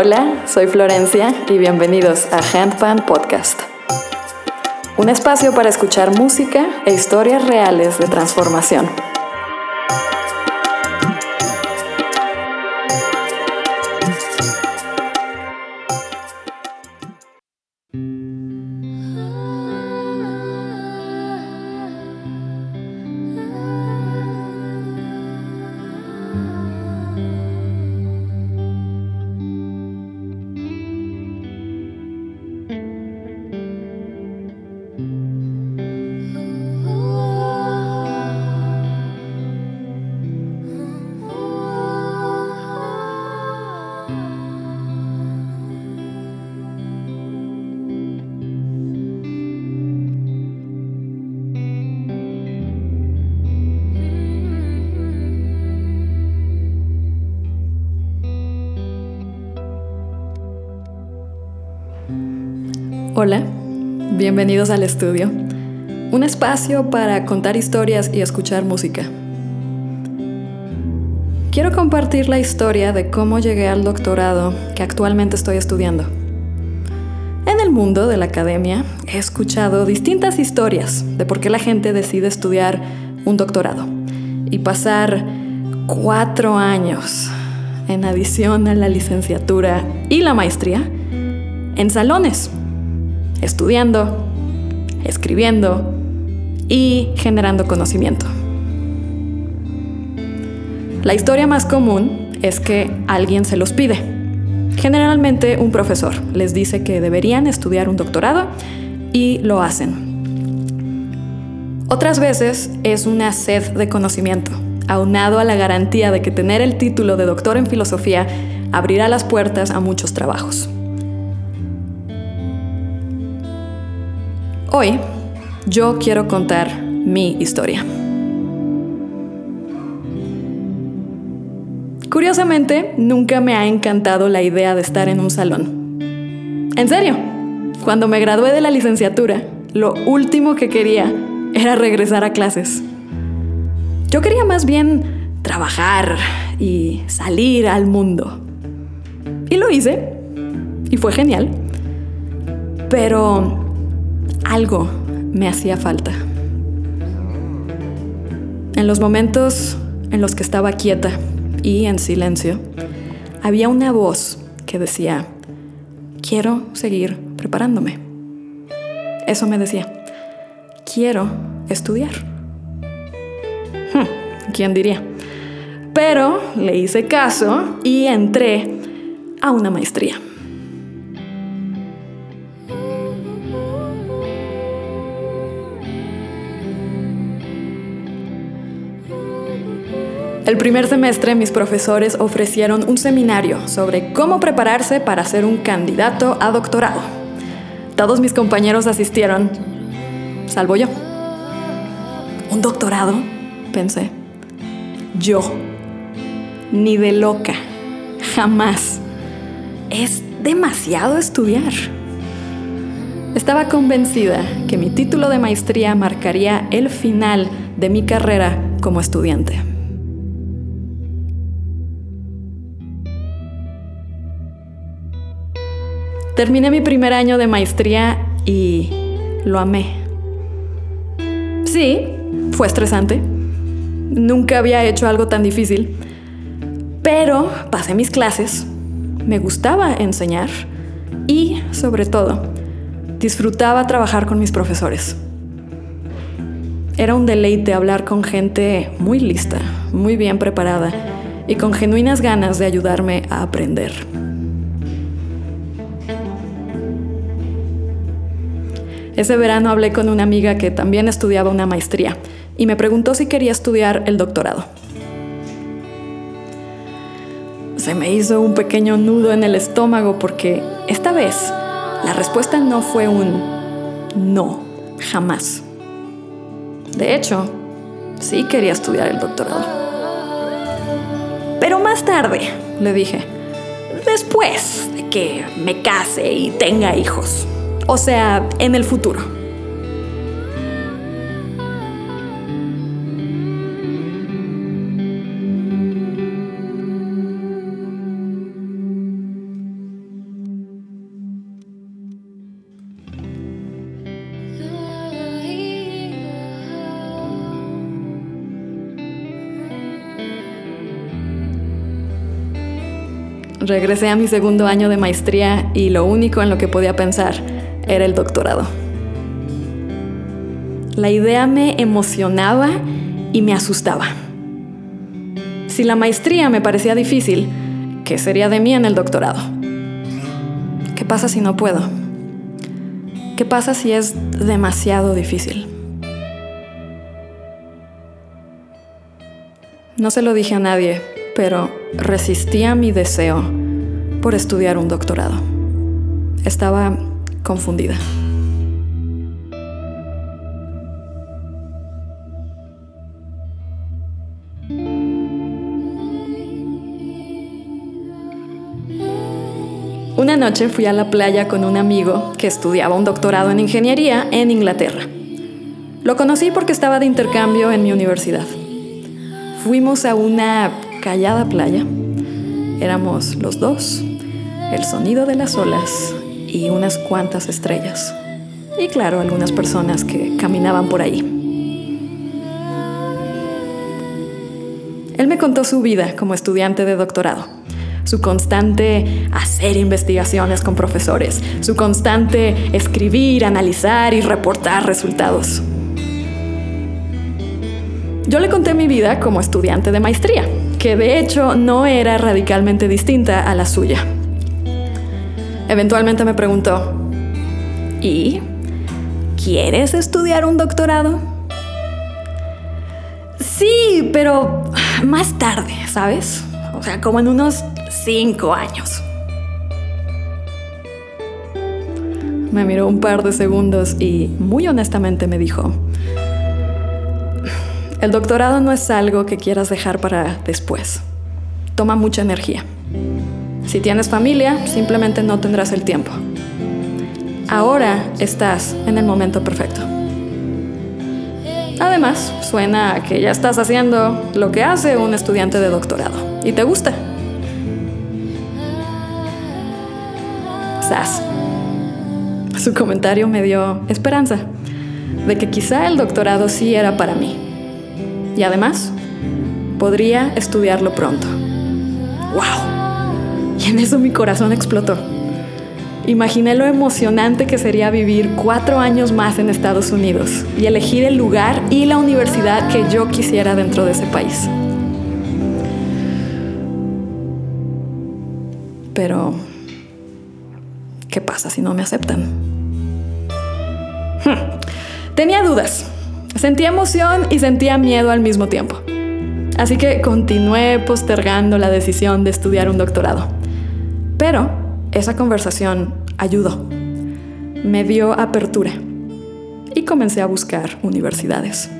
Hola, soy Florencia y bienvenidos a Handpan Podcast. Un espacio para escuchar música e historias reales de transformación. Hola, bienvenidos al estudio, un espacio para contar historias y escuchar música. Quiero compartir la historia de cómo llegué al doctorado que actualmente estoy estudiando. En el mundo de la academia he escuchado distintas historias de por qué la gente decide estudiar un doctorado y pasar cuatro años en adición a la licenciatura y la maestría en salones estudiando, escribiendo y generando conocimiento. La historia más común es que alguien se los pide. Generalmente un profesor les dice que deberían estudiar un doctorado y lo hacen. Otras veces es una sed de conocimiento, aunado a la garantía de que tener el título de doctor en filosofía abrirá las puertas a muchos trabajos. Hoy yo quiero contar mi historia. Curiosamente, nunca me ha encantado la idea de estar en un salón. En serio, cuando me gradué de la licenciatura, lo último que quería era regresar a clases. Yo quería más bien trabajar y salir al mundo. Y lo hice, y fue genial. Pero algo me hacía falta. En los momentos en los que estaba quieta y en silencio, había una voz que decía, quiero seguir preparándome. Eso me decía, quiero estudiar. Hmm, ¿Quién diría? Pero le hice caso y entré a una maestría. El primer semestre mis profesores ofrecieron un seminario sobre cómo prepararse para ser un candidato a doctorado. Todos mis compañeros asistieron, salvo yo. ¿Un doctorado? Pensé. Yo. Ni de loca. Jamás. Es demasiado estudiar. Estaba convencida que mi título de maestría marcaría el final de mi carrera como estudiante. Terminé mi primer año de maestría y lo amé. Sí, fue estresante. Nunca había hecho algo tan difícil. Pero pasé mis clases, me gustaba enseñar y, sobre todo, disfrutaba trabajar con mis profesores. Era un deleite hablar con gente muy lista, muy bien preparada y con genuinas ganas de ayudarme a aprender. Ese verano hablé con una amiga que también estudiaba una maestría y me preguntó si quería estudiar el doctorado. Se me hizo un pequeño nudo en el estómago porque esta vez la respuesta no fue un no, jamás. De hecho, sí quería estudiar el doctorado. Pero más tarde, le dije, después de que me case y tenga hijos o sea, en el futuro. Regresé a mi segundo año de maestría y lo único en lo que podía pensar era el doctorado. La idea me emocionaba y me asustaba. Si la maestría me parecía difícil, ¿qué sería de mí en el doctorado? ¿Qué pasa si no puedo? ¿Qué pasa si es demasiado difícil? No se lo dije a nadie, pero resistía mi deseo por estudiar un doctorado. Estaba confundida. Una noche fui a la playa con un amigo que estudiaba un doctorado en ingeniería en Inglaterra. Lo conocí porque estaba de intercambio en mi universidad. Fuimos a una callada playa. Éramos los dos, el sonido de las olas y unas cuantas estrellas. Y claro, algunas personas que caminaban por ahí. Él me contó su vida como estudiante de doctorado su constante hacer investigaciones con profesores, su constante escribir, analizar y reportar resultados. Yo le conté mi vida como estudiante de maestría, que de hecho no era radicalmente distinta a la suya. Eventualmente me preguntó, ¿y quieres estudiar un doctorado? Sí, pero más tarde, ¿sabes? O sea, como en unos cinco años. Me miró un par de segundos y muy honestamente me dijo, el doctorado no es algo que quieras dejar para después. Toma mucha energía. Si tienes familia, simplemente no tendrás el tiempo. Ahora estás en el momento perfecto. Además, suena a que ya estás haciendo lo que hace un estudiante de doctorado y te gusta. Su comentario me dio esperanza de que quizá el doctorado sí era para mí. Y además, podría estudiarlo pronto. ¡Wow! En eso mi corazón explotó. Imaginé lo emocionante que sería vivir cuatro años más en Estados Unidos y elegir el lugar y la universidad que yo quisiera dentro de ese país. Pero ¿Qué pasa si no me aceptan? Hmm. Tenía dudas. Sentía emoción y sentía miedo al mismo tiempo. Así que continué postergando la decisión de estudiar un doctorado. Pero esa conversación ayudó. Me dio apertura y comencé a buscar universidades.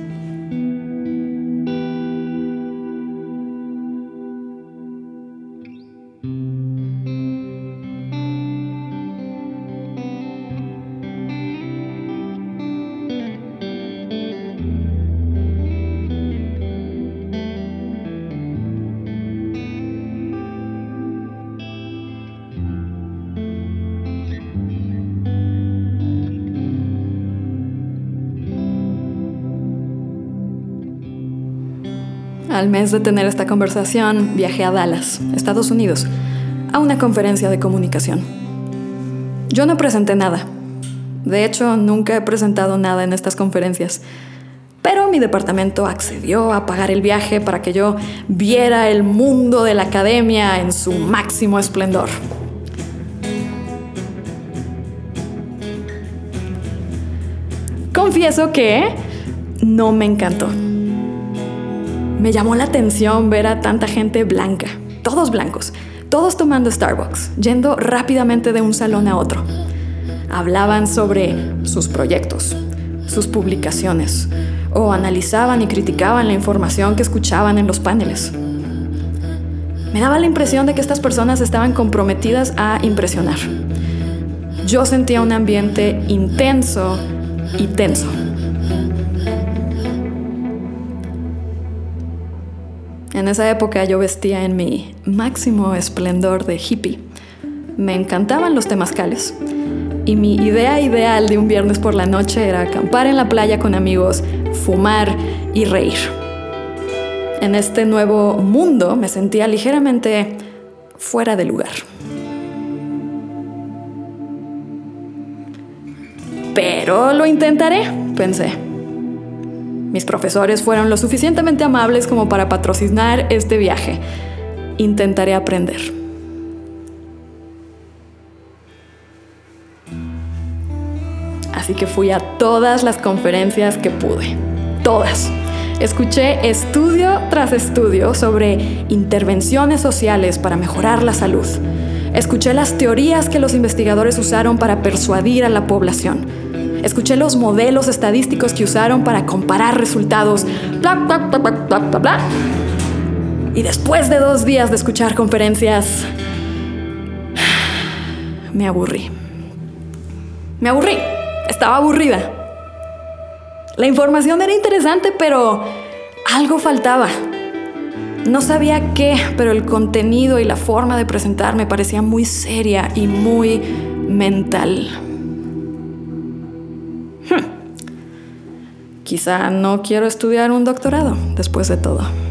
Al mes de tener esta conversación, viajé a Dallas, Estados Unidos, a una conferencia de comunicación. Yo no presenté nada. De hecho, nunca he presentado nada en estas conferencias. Pero mi departamento accedió a pagar el viaje para que yo viera el mundo de la academia en su máximo esplendor. Confieso que no me encantó. Me llamó la atención ver a tanta gente blanca, todos blancos, todos tomando Starbucks, yendo rápidamente de un salón a otro. Hablaban sobre sus proyectos, sus publicaciones, o analizaban y criticaban la información que escuchaban en los paneles. Me daba la impresión de que estas personas estaban comprometidas a impresionar. Yo sentía un ambiente intenso y tenso. En esa época yo vestía en mi máximo esplendor de hippie. Me encantaban los temazcales. Y mi idea ideal de un viernes por la noche era acampar en la playa con amigos, fumar y reír. En este nuevo mundo me sentía ligeramente fuera de lugar. Pero lo intentaré, pensé. Mis profesores fueron lo suficientemente amables como para patrocinar este viaje. Intentaré aprender. Así que fui a todas las conferencias que pude. Todas. Escuché estudio tras estudio sobre intervenciones sociales para mejorar la salud. Escuché las teorías que los investigadores usaron para persuadir a la población. Escuché los modelos estadísticos que usaron para comparar resultados. Bla, bla, bla, bla, bla, bla. Y después de dos días de escuchar conferencias, me aburrí. Me aburrí. Estaba aburrida. La información era interesante, pero algo faltaba. No sabía qué, pero el contenido y la forma de presentar me parecía muy seria y muy mental. Quizá no quiero estudiar un doctorado después de todo.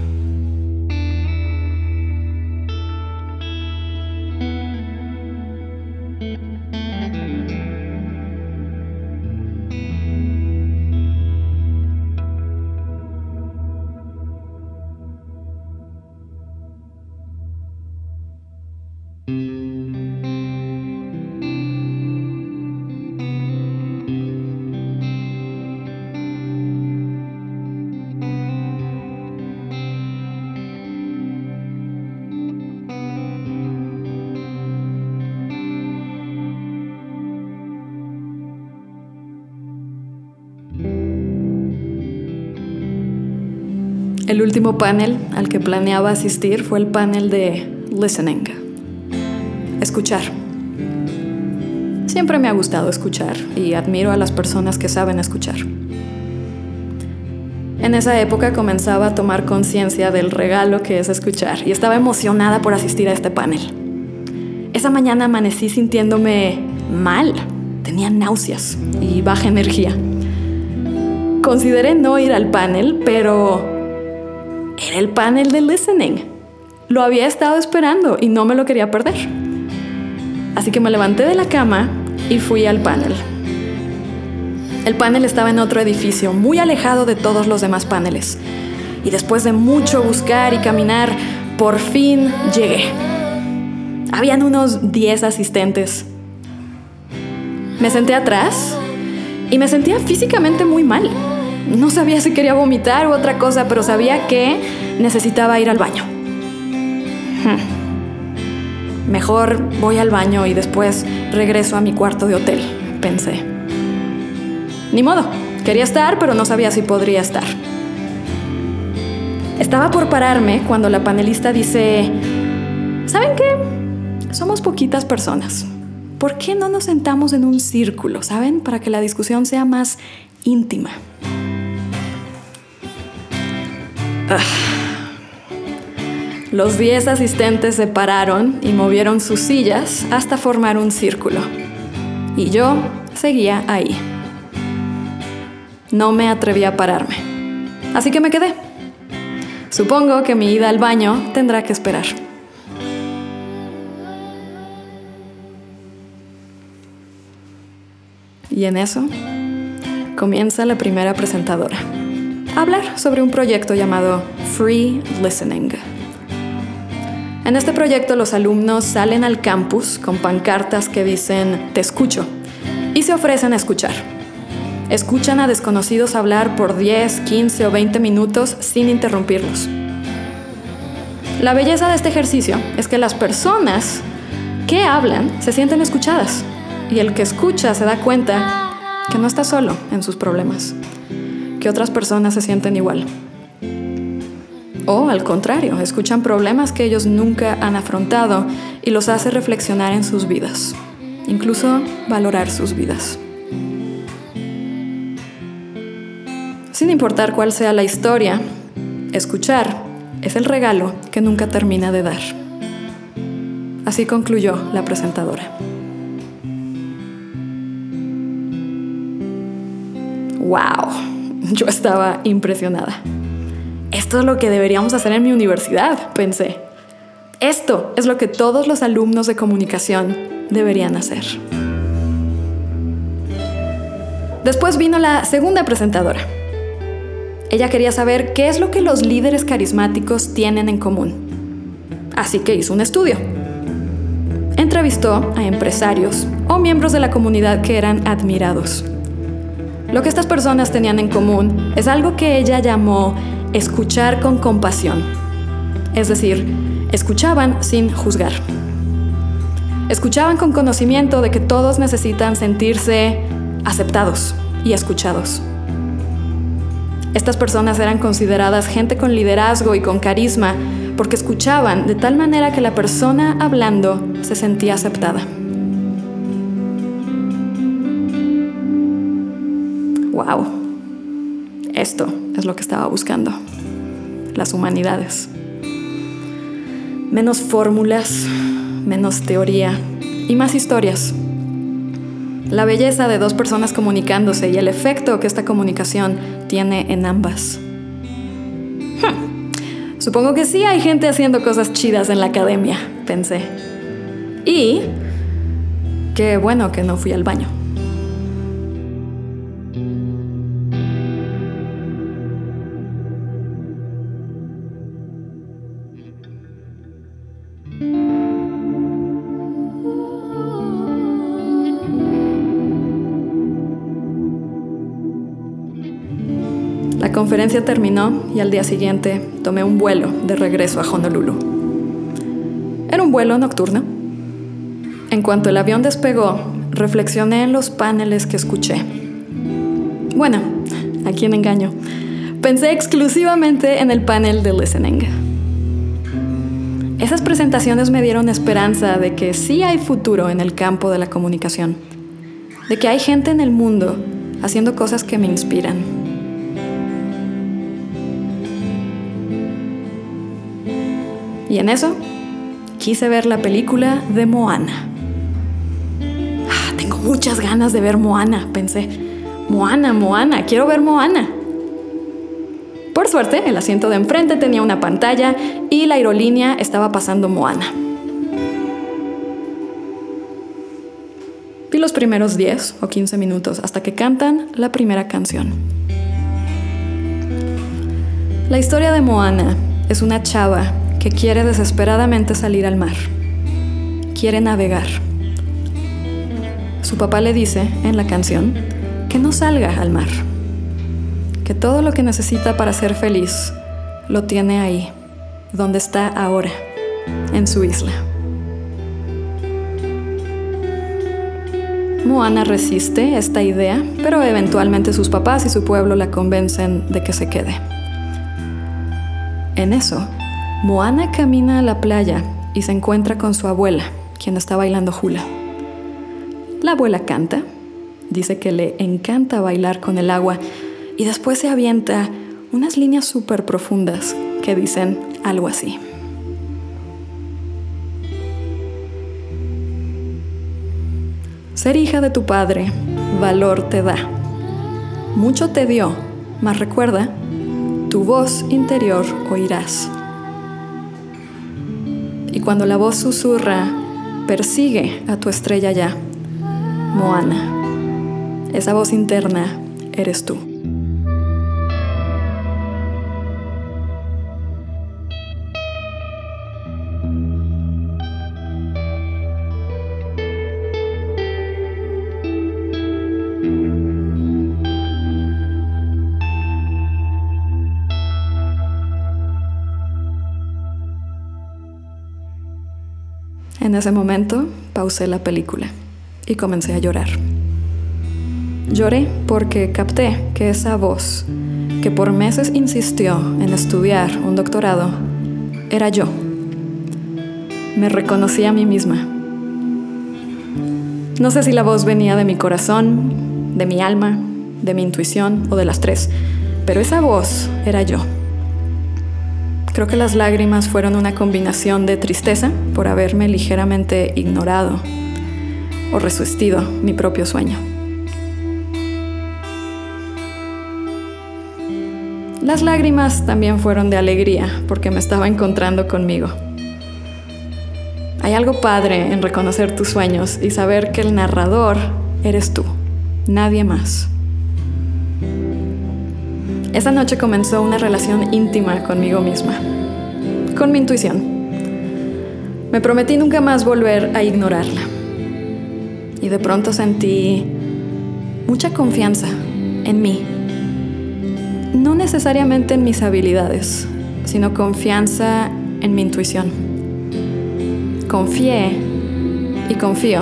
El último panel al que planeaba asistir fue el panel de listening. Escuchar. Siempre me ha gustado escuchar y admiro a las personas que saben escuchar. En esa época comenzaba a tomar conciencia del regalo que es escuchar y estaba emocionada por asistir a este panel. Esa mañana amanecí sintiéndome mal, tenía náuseas y baja energía. Consideré no ir al panel, pero era el panel de listening. Lo había estado esperando y no me lo quería perder. Así que me levanté de la cama y fui al panel. El panel estaba en otro edificio, muy alejado de todos los demás paneles. Y después de mucho buscar y caminar, por fin llegué. Habían unos 10 asistentes. Me senté atrás y me sentía físicamente muy mal. No sabía si quería vomitar u otra cosa, pero sabía que necesitaba ir al baño. Hmm. Mejor voy al baño y después regreso a mi cuarto de hotel, pensé. Ni modo, quería estar, pero no sabía si podría estar. Estaba por pararme cuando la panelista dice, ¿saben qué? Somos poquitas personas. ¿Por qué no nos sentamos en un círculo, saben? Para que la discusión sea más íntima. Ah. Los diez asistentes se pararon y movieron sus sillas hasta formar un círculo. Y yo seguía ahí. No me atreví a pararme. Así que me quedé. Supongo que mi ida al baño tendrá que esperar. Y en eso comienza la primera presentadora hablar sobre un proyecto llamado Free Listening. En este proyecto los alumnos salen al campus con pancartas que dicen te escucho y se ofrecen a escuchar. Escuchan a desconocidos hablar por 10, 15 o 20 minutos sin interrumpirlos. La belleza de este ejercicio es que las personas que hablan se sienten escuchadas y el que escucha se da cuenta que no está solo en sus problemas que otras personas se sienten igual. O al contrario, escuchan problemas que ellos nunca han afrontado y los hace reflexionar en sus vidas, incluso valorar sus vidas. Sin importar cuál sea la historia, escuchar es el regalo que nunca termina de dar. Así concluyó la presentadora. ¡Wow! Yo estaba impresionada. Esto es lo que deberíamos hacer en mi universidad, pensé. Esto es lo que todos los alumnos de comunicación deberían hacer. Después vino la segunda presentadora. Ella quería saber qué es lo que los líderes carismáticos tienen en común. Así que hizo un estudio. Entrevistó a empresarios o miembros de la comunidad que eran admirados. Lo que estas personas tenían en común es algo que ella llamó escuchar con compasión. Es decir, escuchaban sin juzgar. Escuchaban con conocimiento de que todos necesitan sentirse aceptados y escuchados. Estas personas eran consideradas gente con liderazgo y con carisma porque escuchaban de tal manera que la persona hablando se sentía aceptada. Es lo que estaba buscando. Las humanidades. Menos fórmulas, menos teoría y más historias. La belleza de dos personas comunicándose y el efecto que esta comunicación tiene en ambas. Hmm. Supongo que sí hay gente haciendo cosas chidas en la academia, pensé. Y qué bueno que no fui al baño. Conferencia terminó y al día siguiente tomé un vuelo de regreso a Honolulu. Era un vuelo nocturno. En cuanto el avión despegó, reflexioné en los paneles que escuché. Bueno, ¿a quién engaño? Pensé exclusivamente en el panel de listening. Esas presentaciones me dieron esperanza de que sí hay futuro en el campo de la comunicación, de que hay gente en el mundo haciendo cosas que me inspiran Y en eso quise ver la película de Moana. Ah, tengo muchas ganas de ver Moana, pensé. Moana, Moana, quiero ver Moana. Por suerte, el asiento de enfrente tenía una pantalla y la aerolínea estaba pasando Moana. Vi los primeros 10 o 15 minutos hasta que cantan la primera canción. La historia de Moana es una chava que quiere desesperadamente salir al mar. Quiere navegar. Su papá le dice en la canción que no salga al mar, que todo lo que necesita para ser feliz lo tiene ahí, donde está ahora, en su isla. Moana resiste esta idea, pero eventualmente sus papás y su pueblo la convencen de que se quede. En eso, Moana camina a la playa y se encuentra con su abuela, quien está bailando hula. La abuela canta, dice que le encanta bailar con el agua y después se avienta unas líneas súper profundas que dicen algo así. Ser hija de tu padre, valor te da. Mucho te dio, mas recuerda, tu voz interior oirás. Cuando la voz susurra, persigue a tu estrella ya, Moana. Esa voz interna eres tú. En ese momento pausé la película y comencé a llorar. Lloré porque capté que esa voz, que por meses insistió en estudiar un doctorado, era yo. Me reconocí a mí misma. No sé si la voz venía de mi corazón, de mi alma, de mi intuición o de las tres, pero esa voz era yo. Creo que las lágrimas fueron una combinación de tristeza por haberme ligeramente ignorado o resistido mi propio sueño. Las lágrimas también fueron de alegría porque me estaba encontrando conmigo. Hay algo padre en reconocer tus sueños y saber que el narrador eres tú, nadie más. Esa noche comenzó una relación íntima conmigo misma, con mi intuición. Me prometí nunca más volver a ignorarla. Y de pronto sentí mucha confianza en mí. No necesariamente en mis habilidades, sino confianza en mi intuición. Confié y confío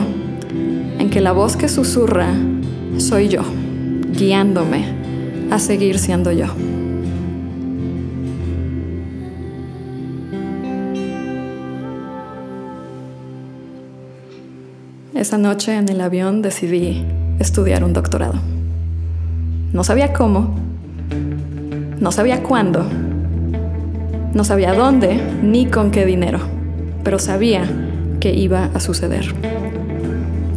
en que la voz que susurra soy yo, guiándome a seguir siendo yo. Esa noche en el avión decidí estudiar un doctorado. No sabía cómo, no sabía cuándo, no sabía dónde ni con qué dinero, pero sabía que iba a suceder.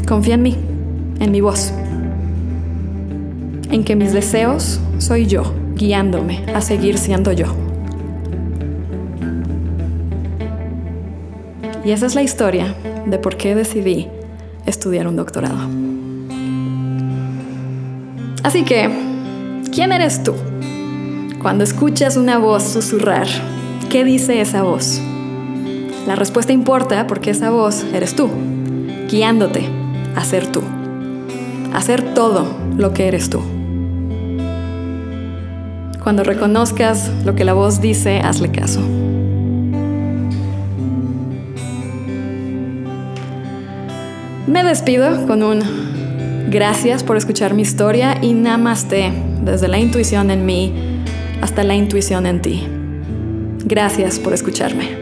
Confía en mí, en mi voz, en que mis deseos soy yo, guiándome a seguir siendo yo. Y esa es la historia de por qué decidí estudiar un doctorado. Así que, ¿quién eres tú? Cuando escuchas una voz susurrar, ¿qué dice esa voz? La respuesta importa porque esa voz eres tú, guiándote a ser tú, a hacer todo lo que eres tú. Cuando reconozcas lo que la voz dice, hazle caso. Me despido con un gracias por escuchar mi historia y namaste desde la intuición en mí hasta la intuición en ti. Gracias por escucharme.